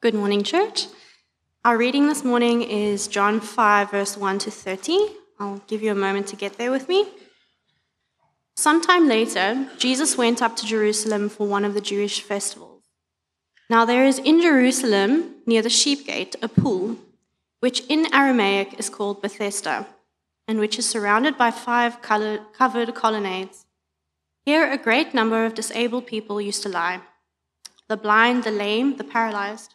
Good morning, church. Our reading this morning is John 5, verse 1 to 30. I'll give you a moment to get there with me. Sometime later, Jesus went up to Jerusalem for one of the Jewish festivals. Now there is in Jerusalem, near the sheep gate, a pool, which in Aramaic is called Bethesda, and which is surrounded by five covered colonnades. Here a great number of disabled people used to lie the blind, the lame, the paralyzed.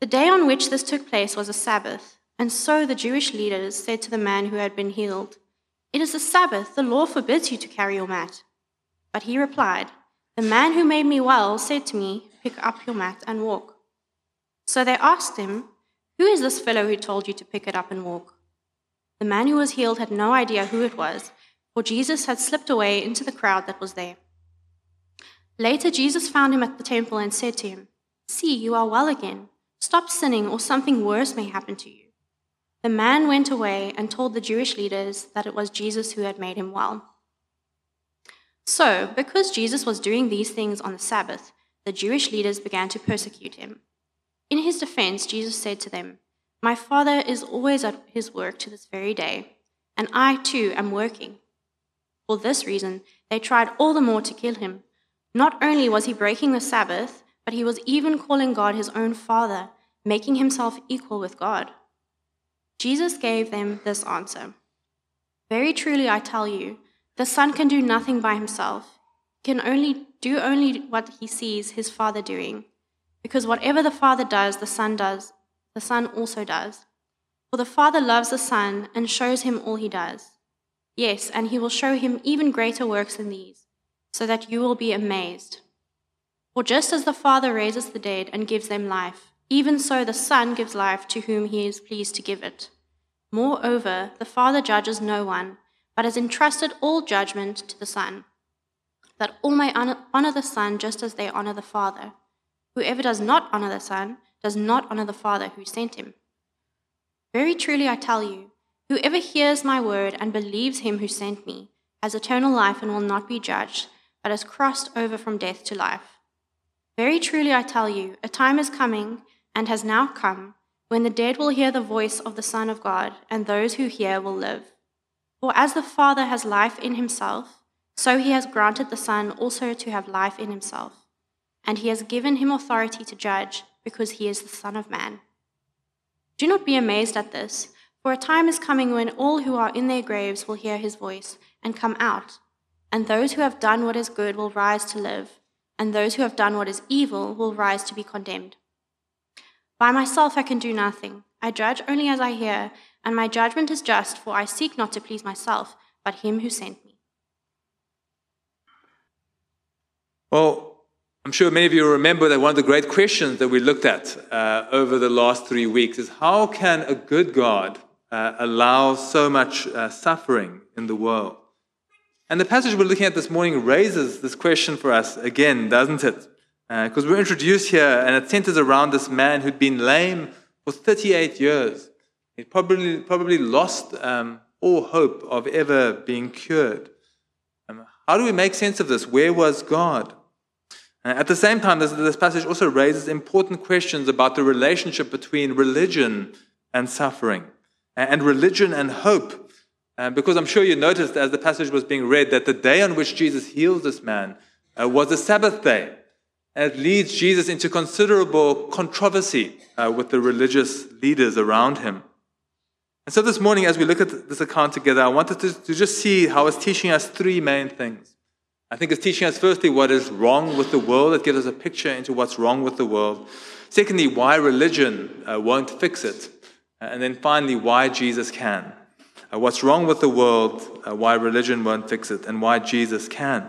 The day on which this took place was a Sabbath, and so the Jewish leaders said to the man who had been healed, It is a Sabbath, the law forbids you to carry your mat. But he replied, The man who made me well said to me, Pick up your mat and walk. So they asked him, Who is this fellow who told you to pick it up and walk? The man who was healed had no idea who it was, for Jesus had slipped away into the crowd that was there. Later, Jesus found him at the temple and said to him, See, you are well again. Stop sinning, or something worse may happen to you. The man went away and told the Jewish leaders that it was Jesus who had made him well. So, because Jesus was doing these things on the Sabbath, the Jewish leaders began to persecute him. In his defense, Jesus said to them, My Father is always at his work to this very day, and I too am working. For this reason, they tried all the more to kill him. Not only was he breaking the Sabbath, but he was even calling God his own Father, making himself equal with God. Jesus gave them this answer Very truly, I tell you, the Son can do nothing by himself. He can only do only what he sees his Father doing, because whatever the Father does, the Son does, the Son also does. For the Father loves the Son and shows him all he does. Yes, and he will show him even greater works than these, so that you will be amazed. For just as the Father raises the dead and gives them life, even so the Son gives life to whom he is pleased to give it. Moreover, the Father judges no one, but has entrusted all judgment to the Son, that all may honor the Son just as they honor the Father. Whoever does not honor the Son does not honor the Father who sent him. Very truly I tell you, whoever hears my word and believes him who sent me has eternal life and will not be judged, but has crossed over from death to life. Very truly I tell you, a time is coming, and has now come, when the dead will hear the voice of the Son of God, and those who hear will live. For as the Father has life in himself, so he has granted the Son also to have life in himself. And he has given him authority to judge, because he is the Son of Man. Do not be amazed at this, for a time is coming when all who are in their graves will hear his voice and come out, and those who have done what is good will rise to live and those who have done what is evil will rise to be condemned. By myself I can do nothing. I judge only as I hear, and my judgment is just, for I seek not to please myself, but him who sent me. Well, I'm sure many of you remember that one of the great questions that we looked at uh, over the last three weeks is how can a good God uh, allow so much uh, suffering in the world? And the passage we're looking at this morning raises this question for us again, doesn't it? Because uh, we're introduced here and it centers around this man who'd been lame for 38 years. He probably, probably lost um, all hope of ever being cured. Um, how do we make sense of this? Where was God? Uh, at the same time, this, this passage also raises important questions about the relationship between religion and suffering, and religion and hope. Um, because I'm sure you noticed as the passage was being read that the day on which Jesus heals this man uh, was a Sabbath day. And it leads Jesus into considerable controversy uh, with the religious leaders around him. And so this morning, as we look at this account together, I wanted to, to just see how it's teaching us three main things. I think it's teaching us, firstly, what is wrong with the world. It gives us a picture into what's wrong with the world. Secondly, why religion uh, won't fix it. And then finally, why Jesus can uh, what's wrong with the world, uh, why religion won't fix it, and why Jesus can.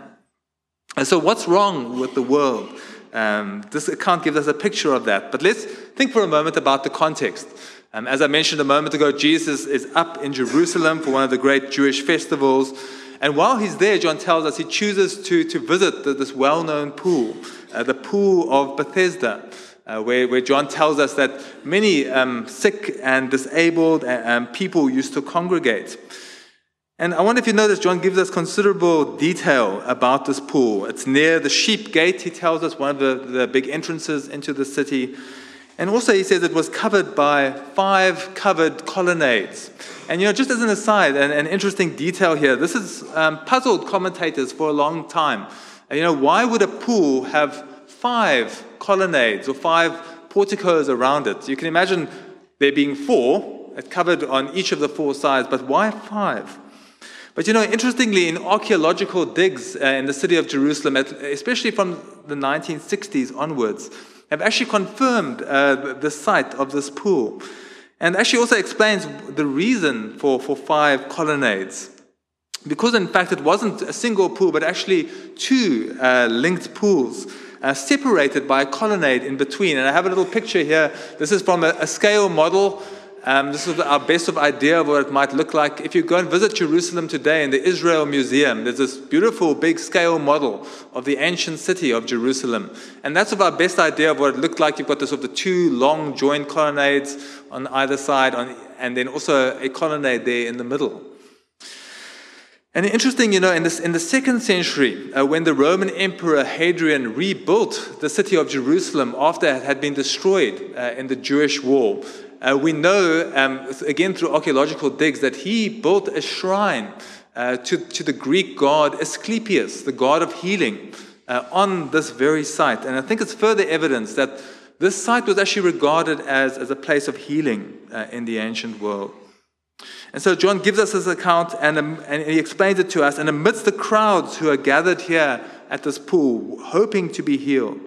And so, what's wrong with the world? Um, this account gives us a picture of that. But let's think for a moment about the context. Um, as I mentioned a moment ago, Jesus is up in Jerusalem for one of the great Jewish festivals. And while he's there, John tells us he chooses to, to visit the, this well known pool, uh, the pool of Bethesda, uh, where, where John tells us that many um, sick and disabled uh, um, people used to congregate. And I wonder if you notice, John gives us considerable detail about this pool. It's near the sheep gate, he tells us, one of the, the big entrances into the city. And also, he says it was covered by five covered colonnades. And, you know, just as an aside, an, an interesting detail here, this has um, puzzled commentators for a long time. You know, why would a pool have five colonnades or five porticos around it? You can imagine there being four, it covered on each of the four sides, but why five? But you know, interestingly, in archaeological digs uh, in the city of Jerusalem, especially from the 1960s onwards, have actually confirmed uh, the site of this pool. And actually also explains the reason for, for five colonnades. Because, in fact, it wasn't a single pool, but actually two uh, linked pools. Uh, separated by a colonnade in between. And I have a little picture here. This is from a, a scale model um, this is our best of idea of what it might look like. If you go and visit Jerusalem today in the Israel Museum, there's this beautiful big scale model of the ancient city of Jerusalem. And that's of our best idea of what it looked like. You've got this of the two long joined colonnades on either side, on, and then also a colonnade there in the middle. And interesting, you know, in, this, in the second century, uh, when the Roman Emperor Hadrian rebuilt the city of Jerusalem after it had been destroyed uh, in the Jewish war, uh, we know, um, again through archaeological digs, that he built a shrine uh, to, to the Greek god Asclepius, the god of healing, uh, on this very site. And I think it's further evidence that this site was actually regarded as, as a place of healing uh, in the ancient world. And so John gives us this account and, um, and he explains it to us. And amidst the crowds who are gathered here at this pool, hoping to be healed,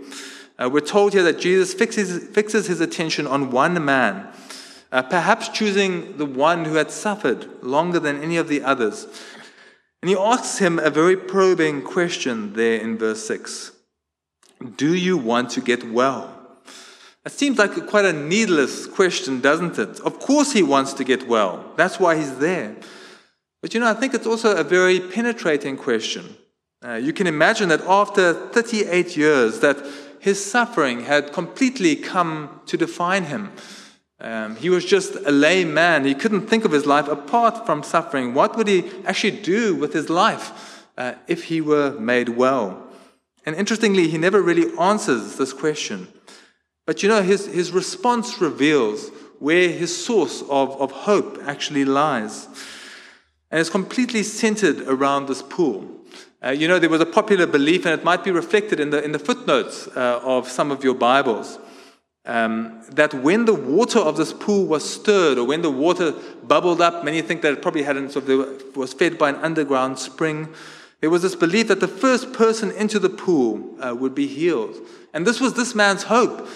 uh, we're told here that Jesus fixes, fixes his attention on one man uh, perhaps choosing the one who had suffered longer than any of the others. And he asks him a very probing question there in verse 6 Do you want to get well? It seems like quite a needless question, doesn't it? Of course, he wants to get well. That's why he's there. But you know, I think it's also a very penetrating question. Uh, you can imagine that after 38 years, that his suffering had completely come to define him. Um, he was just a lame man. He couldn't think of his life apart from suffering. What would he actually do with his life uh, if he were made well? And interestingly, he never really answers this question. But you know, his, his response reveals where his source of, of hope actually lies. And it's completely centered around this pool. Uh, you know, there was a popular belief, and it might be reflected in the, in the footnotes uh, of some of your Bibles um, that when the water of this pool was stirred or when the water bubbled up, many think that it probably hadn't, sort of, was fed by an underground spring. There was this belief that the first person into the pool uh, would be healed. And this was this man's hope.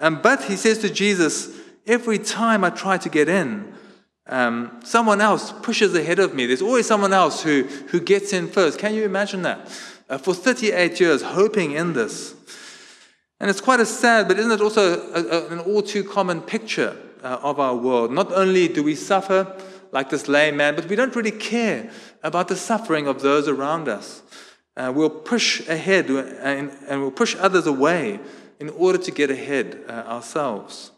Um, but he says to Jesus, Every time I try to get in, um, someone else pushes ahead of me. There's always someone else who, who gets in first. Can you imagine that? Uh, for 38 years, hoping in this. And it's quite a sad, but isn't it also a, a, an all too common picture uh, of our world? Not only do we suffer like this lame man, but we don't really care about the suffering of those around us. Uh, we'll push ahead and, and, we'll push others away in order to get ahead uh, ourselves.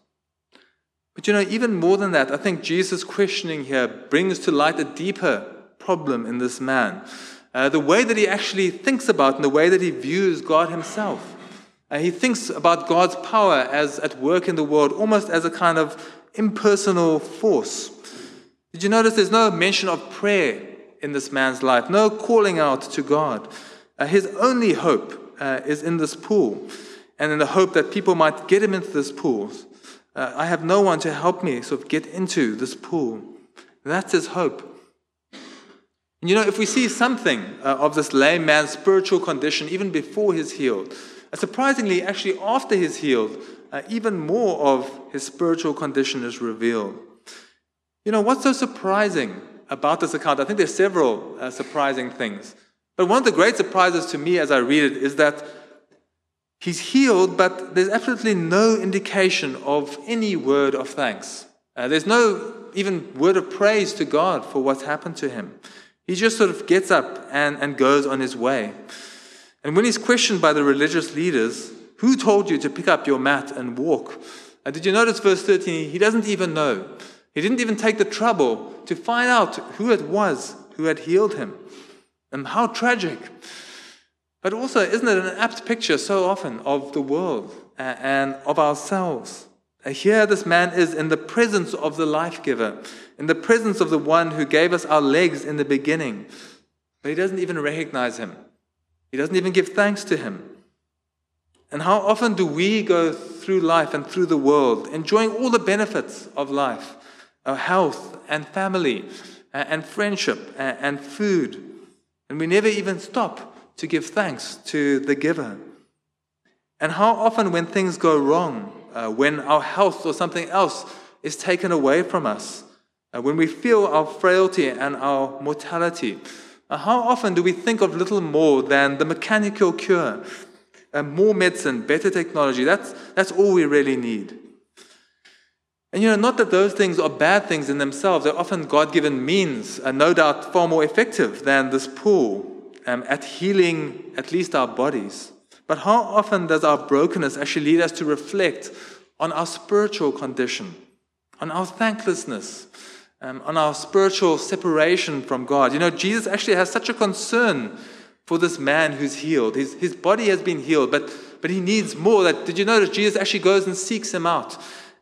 But you know, even more than that, I think Jesus' questioning here brings to light a deeper problem in this man. Uh, the way that he actually thinks about and the way that he views God himself. Uh, he thinks about God's power as at work in the world almost as a kind of impersonal force. Did you notice there's no mention of prayer in this man's life, no calling out to God? Uh, his only hope uh, is in this pool, and in the hope that people might get him into this pool. Uh, I have no one to help me sort of get into this pool. That's his hope. And you know, if we see something uh, of this lame man's spiritual condition even before he's healed, surprisingly, actually, after he's healed, uh, even more of his spiritual condition is revealed. You know, what's so surprising about this account? I think there's several uh, surprising things. But one of the great surprises to me as I read it is that He's healed, but there's absolutely no indication of any word of thanks. Uh, there's no even word of praise to God for what's happened to him. He just sort of gets up and, and goes on his way. And when he's questioned by the religious leaders, who told you to pick up your mat and walk? Uh, did you notice verse 13? He doesn't even know. He didn't even take the trouble to find out who it was who had healed him. And how tragic. But also, isn't it an apt picture so often of the world and of ourselves? Uh, here, this man is in the presence of the life giver, in the presence of the one who gave us our legs in the beginning. But he doesn't even recognize him, he doesn't even give thanks to him. And how often do we go through life and through the world enjoying all the benefits of life, our health and family and friendship and food, and we never even stop to give thanks to the giver? And how often, when things go wrong, uh, when our health or something else is taken away from us, uh, when we feel our frailty and our mortality, how often do we think of little more than the mechanical cure? Uh, more medicine, better technology, that's, that's all we really need. And you know, not that those things are bad things in themselves, they're often God given means, and no doubt far more effective than this pool um, at healing at least our bodies. But how often does our brokenness actually lead us to reflect on our spiritual condition, on our thanklessness, um, on our spiritual separation from God? You know, Jesus actually has such a concern for this man who's healed. His, his body has been healed, but, but he needs more. That, did you notice Jesus actually goes and seeks him out?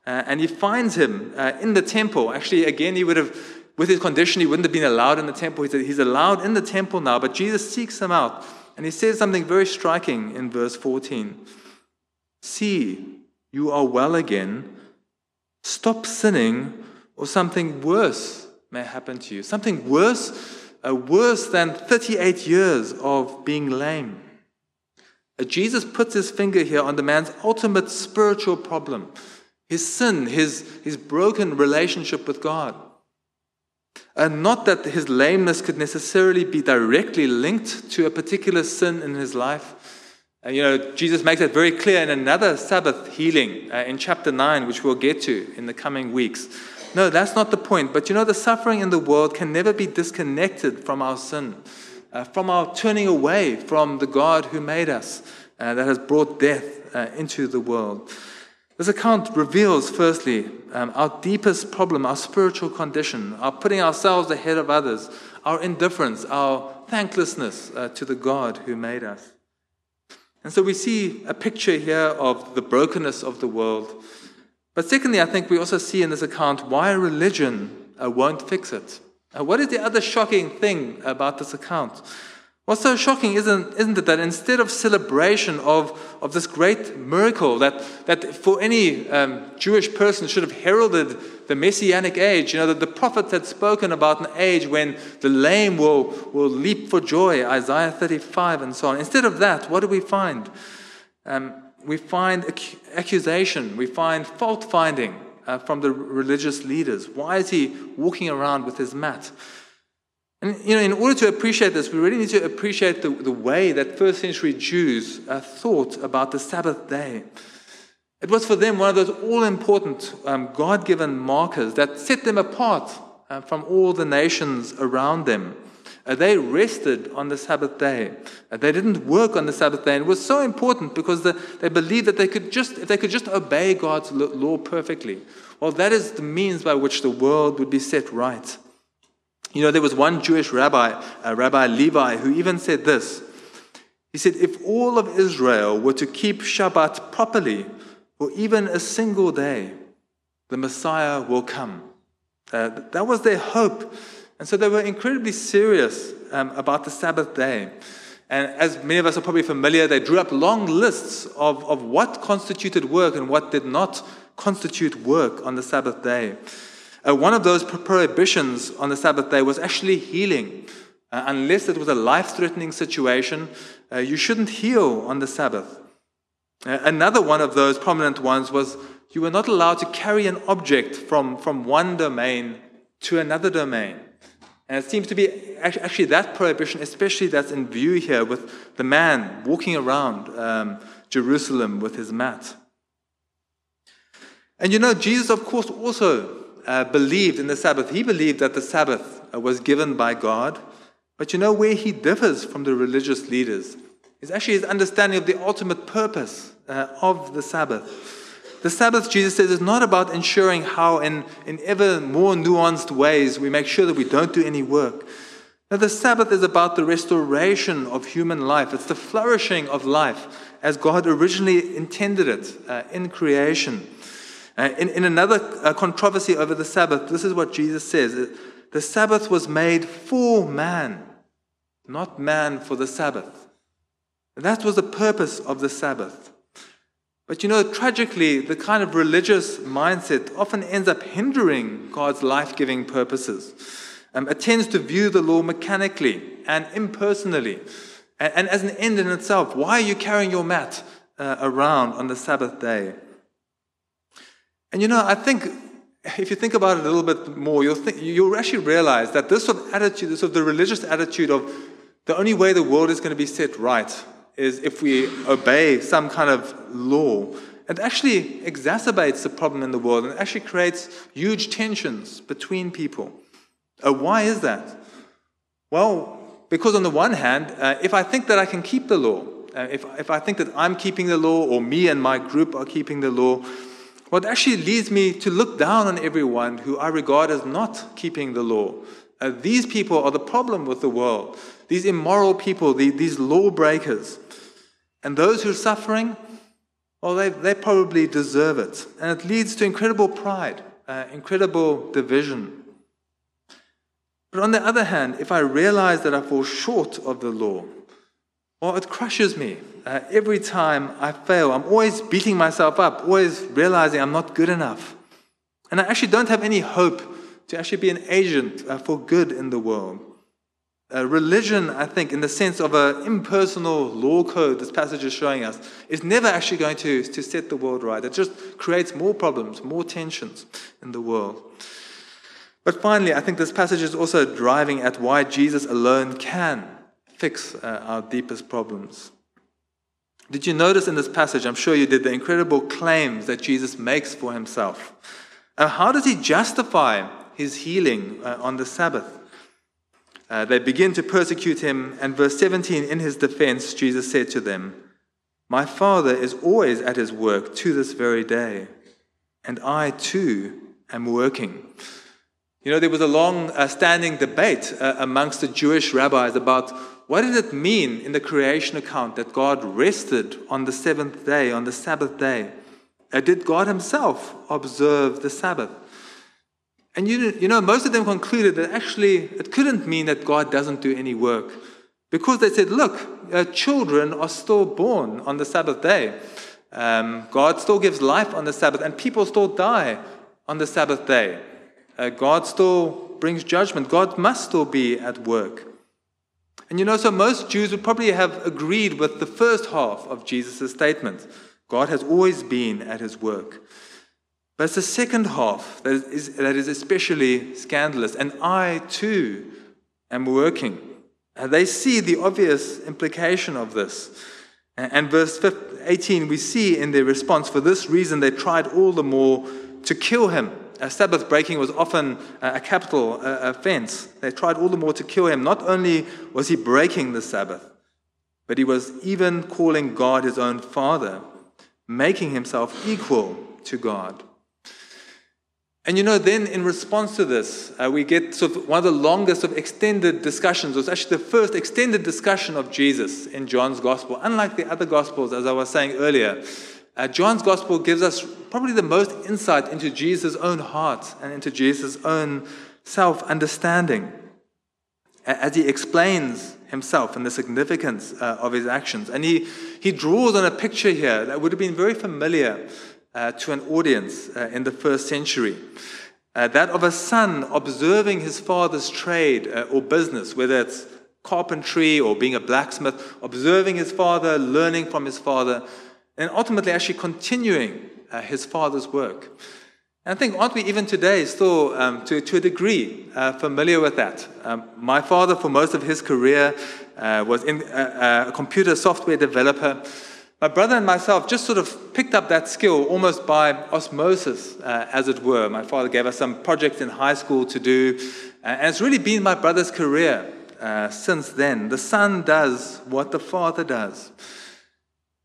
Uh, and he finds him uh, in the temple. Actually, again, he would have, with his condition, he wouldn't have been allowed in the temple. He's, he's allowed in the temple now, but Jesus seeks him out. And he says something very striking in verse 14 See, you are well again. Stop sinning, or something worse may happen to you. Something worse uh, worse than 38 years of being lame. Uh, Jesus puts his finger here on the man's ultimate spiritual problem his sin, his, his broken relationship with God. And not that his lameness could necessarily be directly linked to a particular sin in his life. Uh, you know, Jesus makes that very clear in another Sabbath healing uh, in chapter 9, which we'll get to in the coming weeks. No, that's not the point. But you know, the suffering in the world can never be disconnected from our sin, uh, from our turning away from the God who made us, uh, that has brought death uh, into the world. This account reveals, firstly, um, our deepest problem, our spiritual condition, our putting ourselves ahead of others, our indifference, our thanklessness uh, to the God who made us. And so we see a picture here of the brokenness of the world. But secondly, I think we also see in this account why religion uh, won't fix it. Uh, what is the other shocking thing about this account? What's so shocking, isn't, isn't it, that instead of celebration of, of this great miracle that, that for any um, Jewish person should have heralded the messianic age, you know, that the prophets had spoken about an age when the lame will, will leap for joy, Isaiah 35 and so on. Instead of that, what do we find? Um, we find accusation, we find fault finding uh, from the religious leaders. Why is he walking around with his mat? And you know, in order to appreciate this, we really need to appreciate the, the way that first century Jews uh, thought about the Sabbath day. It was for them one of those all important um, God given markers that set them apart uh, from all the nations around them. Uh, they rested on the Sabbath day. Uh, they didn't work on the Sabbath day. And it was so important because the, they believed that they could just, if they could just obey God's law perfectly, well, that is the means by which the world would be set right. You know, there was one Jewish rabbi, uh, Rabbi Levi, who even said this. He said, If all of Israel were to keep Shabbat properly for even a single day, the Messiah will come. Uh, that was their hope. And so they were incredibly serious um, about the Sabbath day. And as many of us are probably familiar, they drew up long lists of, of what constituted work and what did not constitute work on the Sabbath day. Uh, one of those prohibitions on the Sabbath day was actually healing. Uh, unless it was a life threatening situation, uh, you shouldn't heal on the Sabbath. Uh, another one of those prominent ones was you were not allowed to carry an object from, from one domain to another domain. And it seems to be actually that prohibition, especially that's in view here with the man walking around, um, Jerusalem with his mat. And you know, Jesus, of course, also uh, believed in the Sabbath. He believed that the Sabbath uh, was given by God. But you know where he differs from the religious leaders is actually his understanding of the ultimate purpose uh, of the Sabbath. The Sabbath, Jesus says, is not about ensuring how, in, in ever more nuanced ways, we make sure that we don't do any work. Now, the Sabbath is about the restoration of human life, it's the flourishing of life as God originally intended it uh, in creation. Uh, in, in another uh, controversy over the Sabbath, this is what Jesus says The Sabbath was made for man, not man for the Sabbath. That was the purpose of the Sabbath. But you know, tragically, the kind of religious mindset often ends up hindering God's life giving purposes. Um, it tends to view the law mechanically and impersonally and, and, as an end in itself. Why are you carrying your mat uh, around on the Sabbath day? And you know, I think if you think about it a little bit more, you'll, think, you'll actually realize that this sort of attitude, this sort of the religious attitude of the only way the world is going to be set right is if we obey some kind of law. It actually exacerbates the problem in the world and actually creates huge tensions between people. Uh, why is that? Well, because on the one hand, uh, if I think that I can keep the law, uh, if, if I think that I'm keeping the law or me and my group are keeping the law, what actually leads me to look down on everyone who I regard as not keeping the law. Uh, these people are the problem with the world. These immoral people, the, these lawbreakers. And those who are suffering, well, they, they probably deserve it. And it leads to incredible pride, uh, incredible division. But on the other hand, if I realize that I fall short of the law, well, it crushes me. Uh, every time I fail, I'm always beating myself up, always realizing I'm not good enough. And I actually don't have any hope to actually be an agent uh, for good in the world. Uh, religion, I think, in the sense of an impersonal law code this passage is showing us, is never actually going to, to set the world right. It just creates more problems, more tensions in the world. But finally, I think this passage is also driving at why Jesus alone can fix uh, our deepest problems. Did you notice in this passage, I'm sure you did, the incredible claims that Jesus makes for himself? Uh, how does he justify his healing uh, on the Sabbath? Uh, they begin to persecute him, and verse 17, in his defense, Jesus said to them, My Father is always at his work to this very day, and I too am working. You know, there was a long uh, standing debate uh, amongst the Jewish rabbis about what did it mean in the creation account that God rested on the seventh day, on the Sabbath day? Uh, did God Himself observe the Sabbath? And you, you know, most of them concluded that actually it couldn't mean that God doesn't do any work. Because they said, look, uh, children are still born on the Sabbath day. Um, God still gives life on the Sabbath, and people still die on the Sabbath day. Uh, God still brings judgment. God must still be at work. And you know, so most Jews would probably have agreed with the first half of Jesus' statement God has always been at his work. It's the second half that is, that is especially scandalous. And I too am working. And they see the obvious implication of this. And verse 18, we see in their response, for this reason they tried all the more to kill him uh, Sabbath breaking was often a capital uh, offense. They tried all the more to kill him. Not only was he breaking the Sabbath, but he was even calling God his own Father, making himself equal to God. And you know, then in response to this, uh, we get sort of one of the longest of extended discussions. It was actually the first extended discussion of Jesus in John's Gospel. Unlike the other Gospels, as I was saying earlier, uh, John's gospel gives us probably the most insight into Jesus' own heart and into Jesus' own self understanding as he explains himself and the significance uh, of his actions. And he, he draws on a picture here that would have been very familiar uh, to an audience uh, in the first century. Uh, that of a son observing his father's trade uh, or business, whether it's carpentry or being a blacksmith, observing his father, learning from his father, and ultimately actually continuing uh, his father's work. And I think, aren't we even today still, um, to, to a degree, uh, familiar with that? Um, my father, for most of his career, uh, was in, uh, a computer software developer. My brother and myself just sort of picked up that skill almost by osmosis, uh, as it were. My father gave us some projects in high school to do, uh, and it's really been my brother's career uh, since then. The son does what the father does.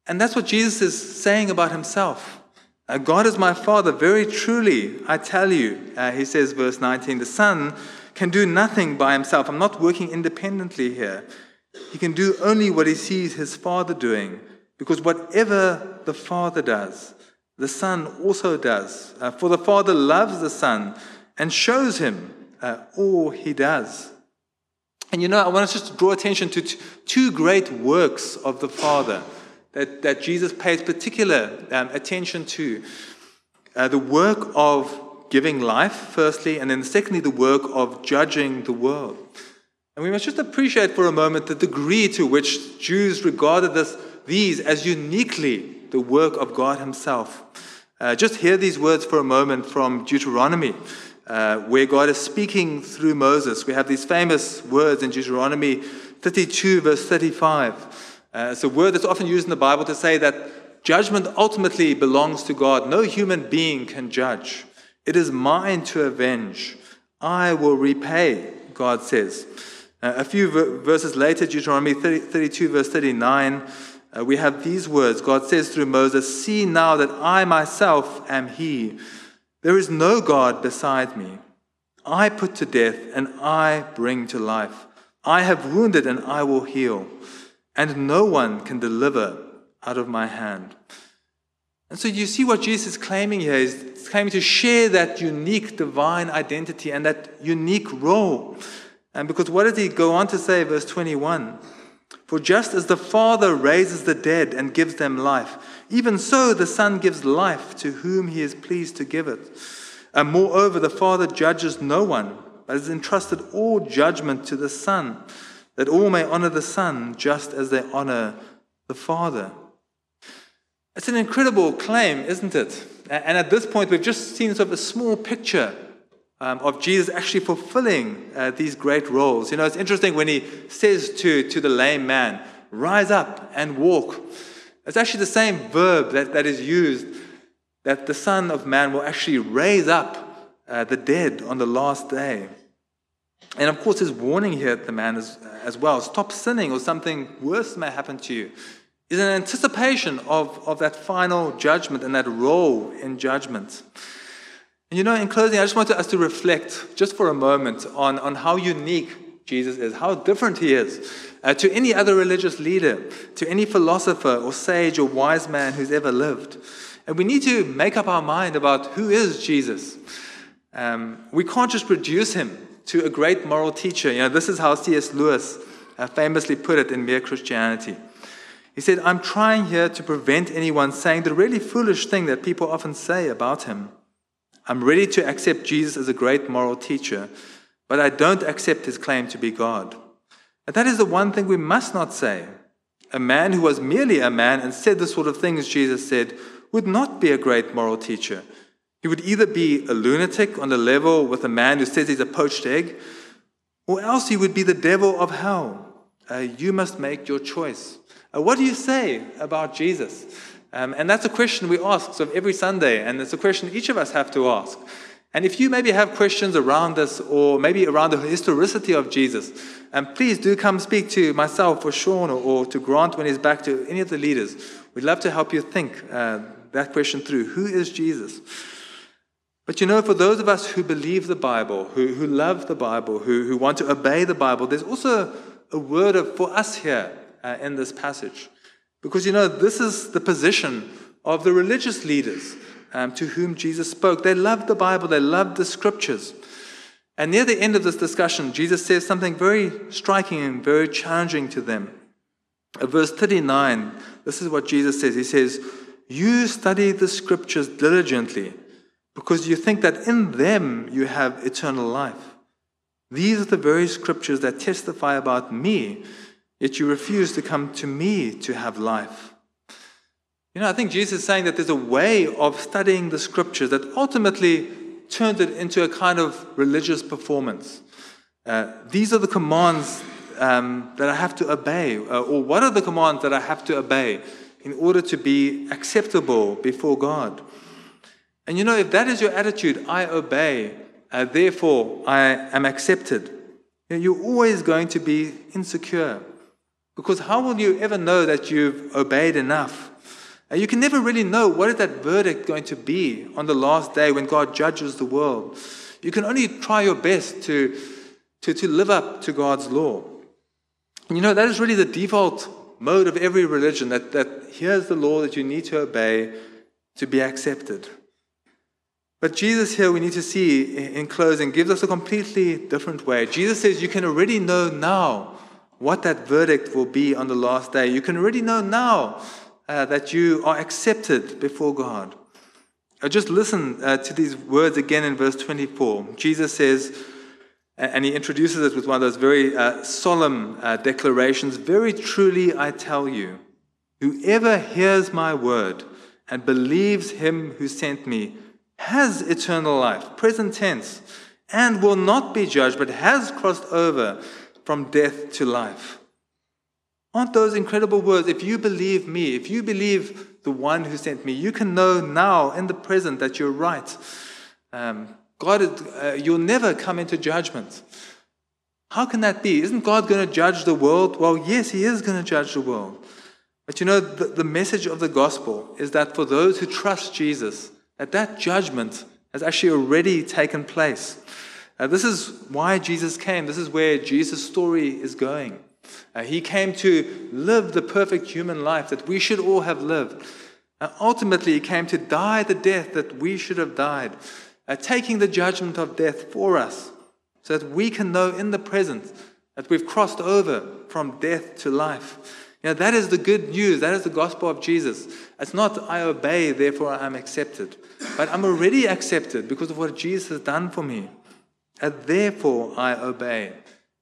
And that's what Jesus is saying about himself. Uh, God is my father, very truly, I tell you. Uh, he says, verse 19, the son can do nothing by himself. I'm not working independently here. He can do only what he sees his father doing. Because whatever the Father does, the Son also does. Uh, for the Father loves the Son and shows him uh, all he does. And you know, I want us just to draw attention to t- two great works of the Father that, that Jesus pays particular um, attention to. Uh, the work of giving life, firstly, and then secondly, the work of judging the world. And we must just appreciate for a moment the degree to which Jews regarded this these as uniquely the work of God Himself. Uh, just hear these words for a moment from Deuteronomy, uh, where God is speaking through Moses. We have these famous words in Deuteronomy 32, verse 35. Uh, it's a word that's often used in the Bible to say that judgment ultimately belongs to God. No human being can judge. It is mine to avenge. I will repay, God says. Uh, a few ver- verses later, Deuteronomy 30, 32, verse 39 uh, we have these words God says through Moses, See now that I myself am He. There is no God beside me. I put to death and I bring to life. I have wounded and I will heal, and no one can deliver out of my hand. And so you see what Jesus is claiming here is claiming to share that unique divine identity and that unique role. And because what does he go on to say, verse 21? For just as the Father raises the dead and gives them life, even so the Son gives life to whom he is pleased to give it. And moreover, the Father judges no one, but has entrusted all judgment to the Son, that all may honor the Son just as they honor the Father. It's an incredible claim, isn't it? And at this point, we've just seen sort of a small picture um, of Jesus actually fulfilling uh, these great roles. You know, it's interesting when he says to, to the lame man, rise up and walk. It's actually the same verb that, that is used that the Son of Man will actually raise up uh, the dead on the last day. And of course, his warning here at the man as, as well stop sinning or something worse may happen to you is an anticipation of, of that final judgment and that role in judgment. And you know, in closing, I just want us to reflect just for a moment on, on how unique Jesus is, how different he is uh, to any other religious leader, to any philosopher or sage or wise man who's ever lived. And we need to make up our mind about who is Jesus. Um, we can't just reduce him to a great moral teacher. You know, this is how C.S. Lewis uh, famously put it in Mere Christianity. He said, I'm trying here to prevent anyone saying the really foolish thing that people often say about him. I'm ready to accept Jesus as a great moral teacher, but I don't accept his claim to be God. And that is the one thing we must not say. A man who was merely a man and said the sort of things Jesus said would not be a great moral teacher. He would either be a lunatic on the level with a man who says he's a poached egg, or else he would be the devil of hell. Uh, you must make your choice. Uh, what do you say about Jesus? Um, and that's a question we ask sort of every Sunday, and it's a question each of us have to ask. And if you maybe have questions around this or maybe around the historicity of Jesus, um, please do come speak to myself or Sean or, or, to Grant when he's back to any of the leaders. We'd love to help you think uh, that question through. Who is Jesus? But you know, for those of us who believe the Bible, who, who love the Bible, who, who want to obey the Bible, there's also a word of, for us here uh, in this passage. Because you know, this is the position of the religious leaders um, to whom Jesus spoke. They loved the Bible, they loved the scriptures. And near the end of this discussion, Jesus says something very striking and very challenging to them. At verse 39, this is what Jesus says He says, You study the scriptures diligently because you think that in them you have eternal life. These are the very scriptures that testify about me Yet you refuse to come to me to have life. You know, I think Jesus is saying that there's a way of studying the scriptures that ultimately turns it into a kind of religious performance. Uh, these are the commands um, that I have to obey, uh, or what are the commands that I have to obey in order to be acceptable before God. And you know, if that is your attitude, I obey, uh, therefore I am accepted, you know, you're always going to be insecure. Because how will you ever know that you've obeyed enough? And you can never really know what is that verdict going to be on the last day when God judges the world. You can only try your best to, to, to live up to God's law. And you know, that is really the default mode of every religion that, that here's the law that you need to obey to be accepted. But Jesus here, we need to see in closing, gives us a completely different way. Jesus says you can already know now what that verdict will be on the last day. You can already know now uh, that you are accepted before God. Uh, just listen uh, to these words again in verse 24. Jesus says, and he introduces it with one of those very uh, solemn uh, declarations Very truly I tell you, whoever hears my word and believes him who sent me has eternal life, present tense, and will not be judged, but has crossed over from death to life. Aren't those incredible words? If you believe me, if you believe the one who sent me, you can know now in the present that you're right. Um, God, uh, you'll never come into judgment. How can that be? Isn't God going to judge the world? Well, yes, He is going to judge the world. But you know, the, the message of the gospel is that for those who trust Jesus, that that judgment has actually already taken place. Uh, this is why Jesus came. This is where Jesus' story is going. Uh, he came to live the perfect human life that we should all have lived. Uh, ultimately, he came to die the death that we should have died uh, taking the judgment of death for us, so that we can know in the present that we've crossed over from death to life. You know, that is the good news. That is the gospel of Jesus. It's not I obey, therefore I'm accepted. But I'm already accepted because of what Jesus has done for me. And therefore I obey.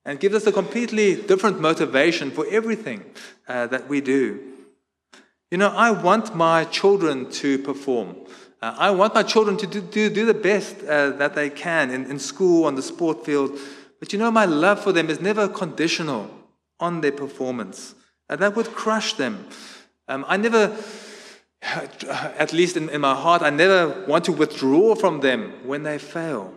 And gives us a completely different motivation for everything uh, that we do. You know, I want my children to perform. Uh, I want my children to do, do, do the best uh, that they can in, in school, on the sport field. But you know, my love for them is never conditional on their performance. Uh, that would crush them. Um, I never, at least in, in my heart, I never want to withdraw from them when they fail.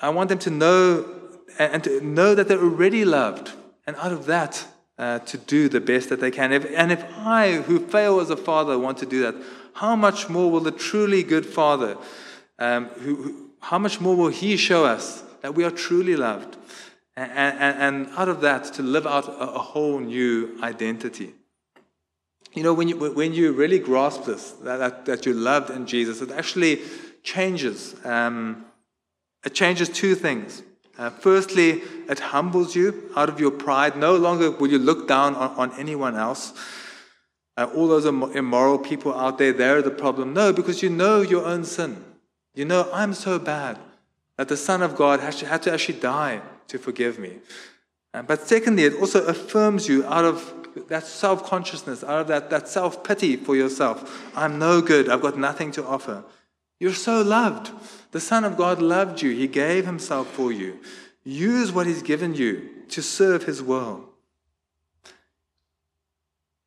I want them to know and to know that they're already loved. And out of that, uh, to do the best that they can. If, and if I, who fail as a father, want to do that, how much more will the truly good Father, um, who, who, how much more will He show us that we are truly loved? And, and, and out of that, to live out a, a, whole new identity. You know, when you, when you really grasp this, that, that, that you're loved in Jesus, it actually changes. Um, it changes two things. Uh, firstly, it humbles you out of your pride. No longer will you look down on, on anyone else. Uh, all those immoral people out there, they're the problem. No, because you know your own sin. You know, I'm so bad that the Son of God has to, had to actually die to forgive me. Uh, but secondly, it also affirms you out of that self consciousness, out of that, that self pity for yourself. I'm no good. I've got nothing to offer. You're so loved. The Son of God loved you, He gave Himself for you. Use what He's given you to serve His world.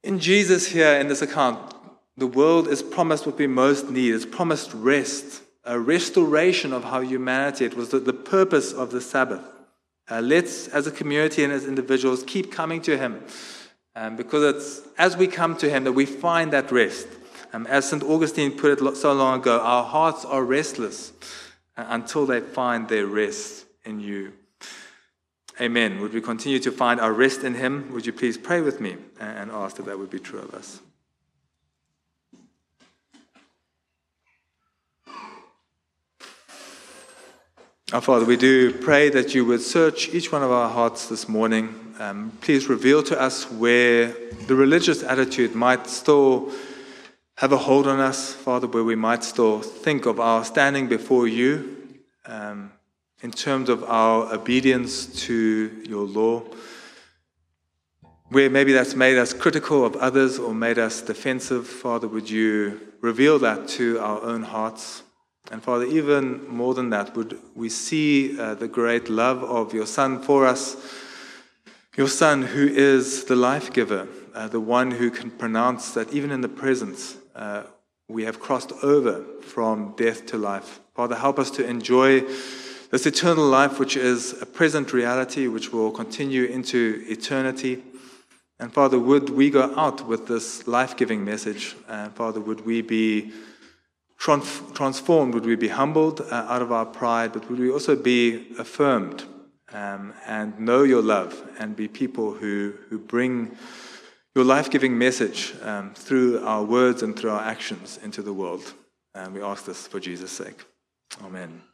In Jesus, here in this account, the world is promised what we most need. It's promised rest, a restoration of how humanity, it was the, the purpose of the Sabbath. Uh, let's, as a community and as individuals, keep coming to Him. Um, because it's as we come to Him that we find that rest. Um, as St. Augustine put it so long ago, our hearts are restless uh, until they find their rest in you. Amen. Would we continue to find our rest in Him? Would you please pray with me and ask that that would be true of us? Our Father, we do pray that you would search each one of our hearts this morning. Um, please reveal to us where the religious attitude might still have a hold on us, Father, where we might still think of our standing before you um, in terms of our obedience to your law. Where maybe that's made us critical of others or made us defensive, Father, would you reveal that to our own hearts? And Father, even more than that, would we see uh, the great love of your Son for us, your Son who is the life giver, uh, the one who can pronounce that even in the presence, uh, we have crossed over from death to life. Father, help us to enjoy this eternal life, which is a present reality, which will continue into eternity. And Father, would we go out with this life giving message? And Father, would we be transformed? Would we be humbled uh, out of our pride? But would we also be affirmed um, and know your love and be people who, who bring your life giving message um, through our words and through our actions into the world? And we ask this for Jesus' sake. Amen.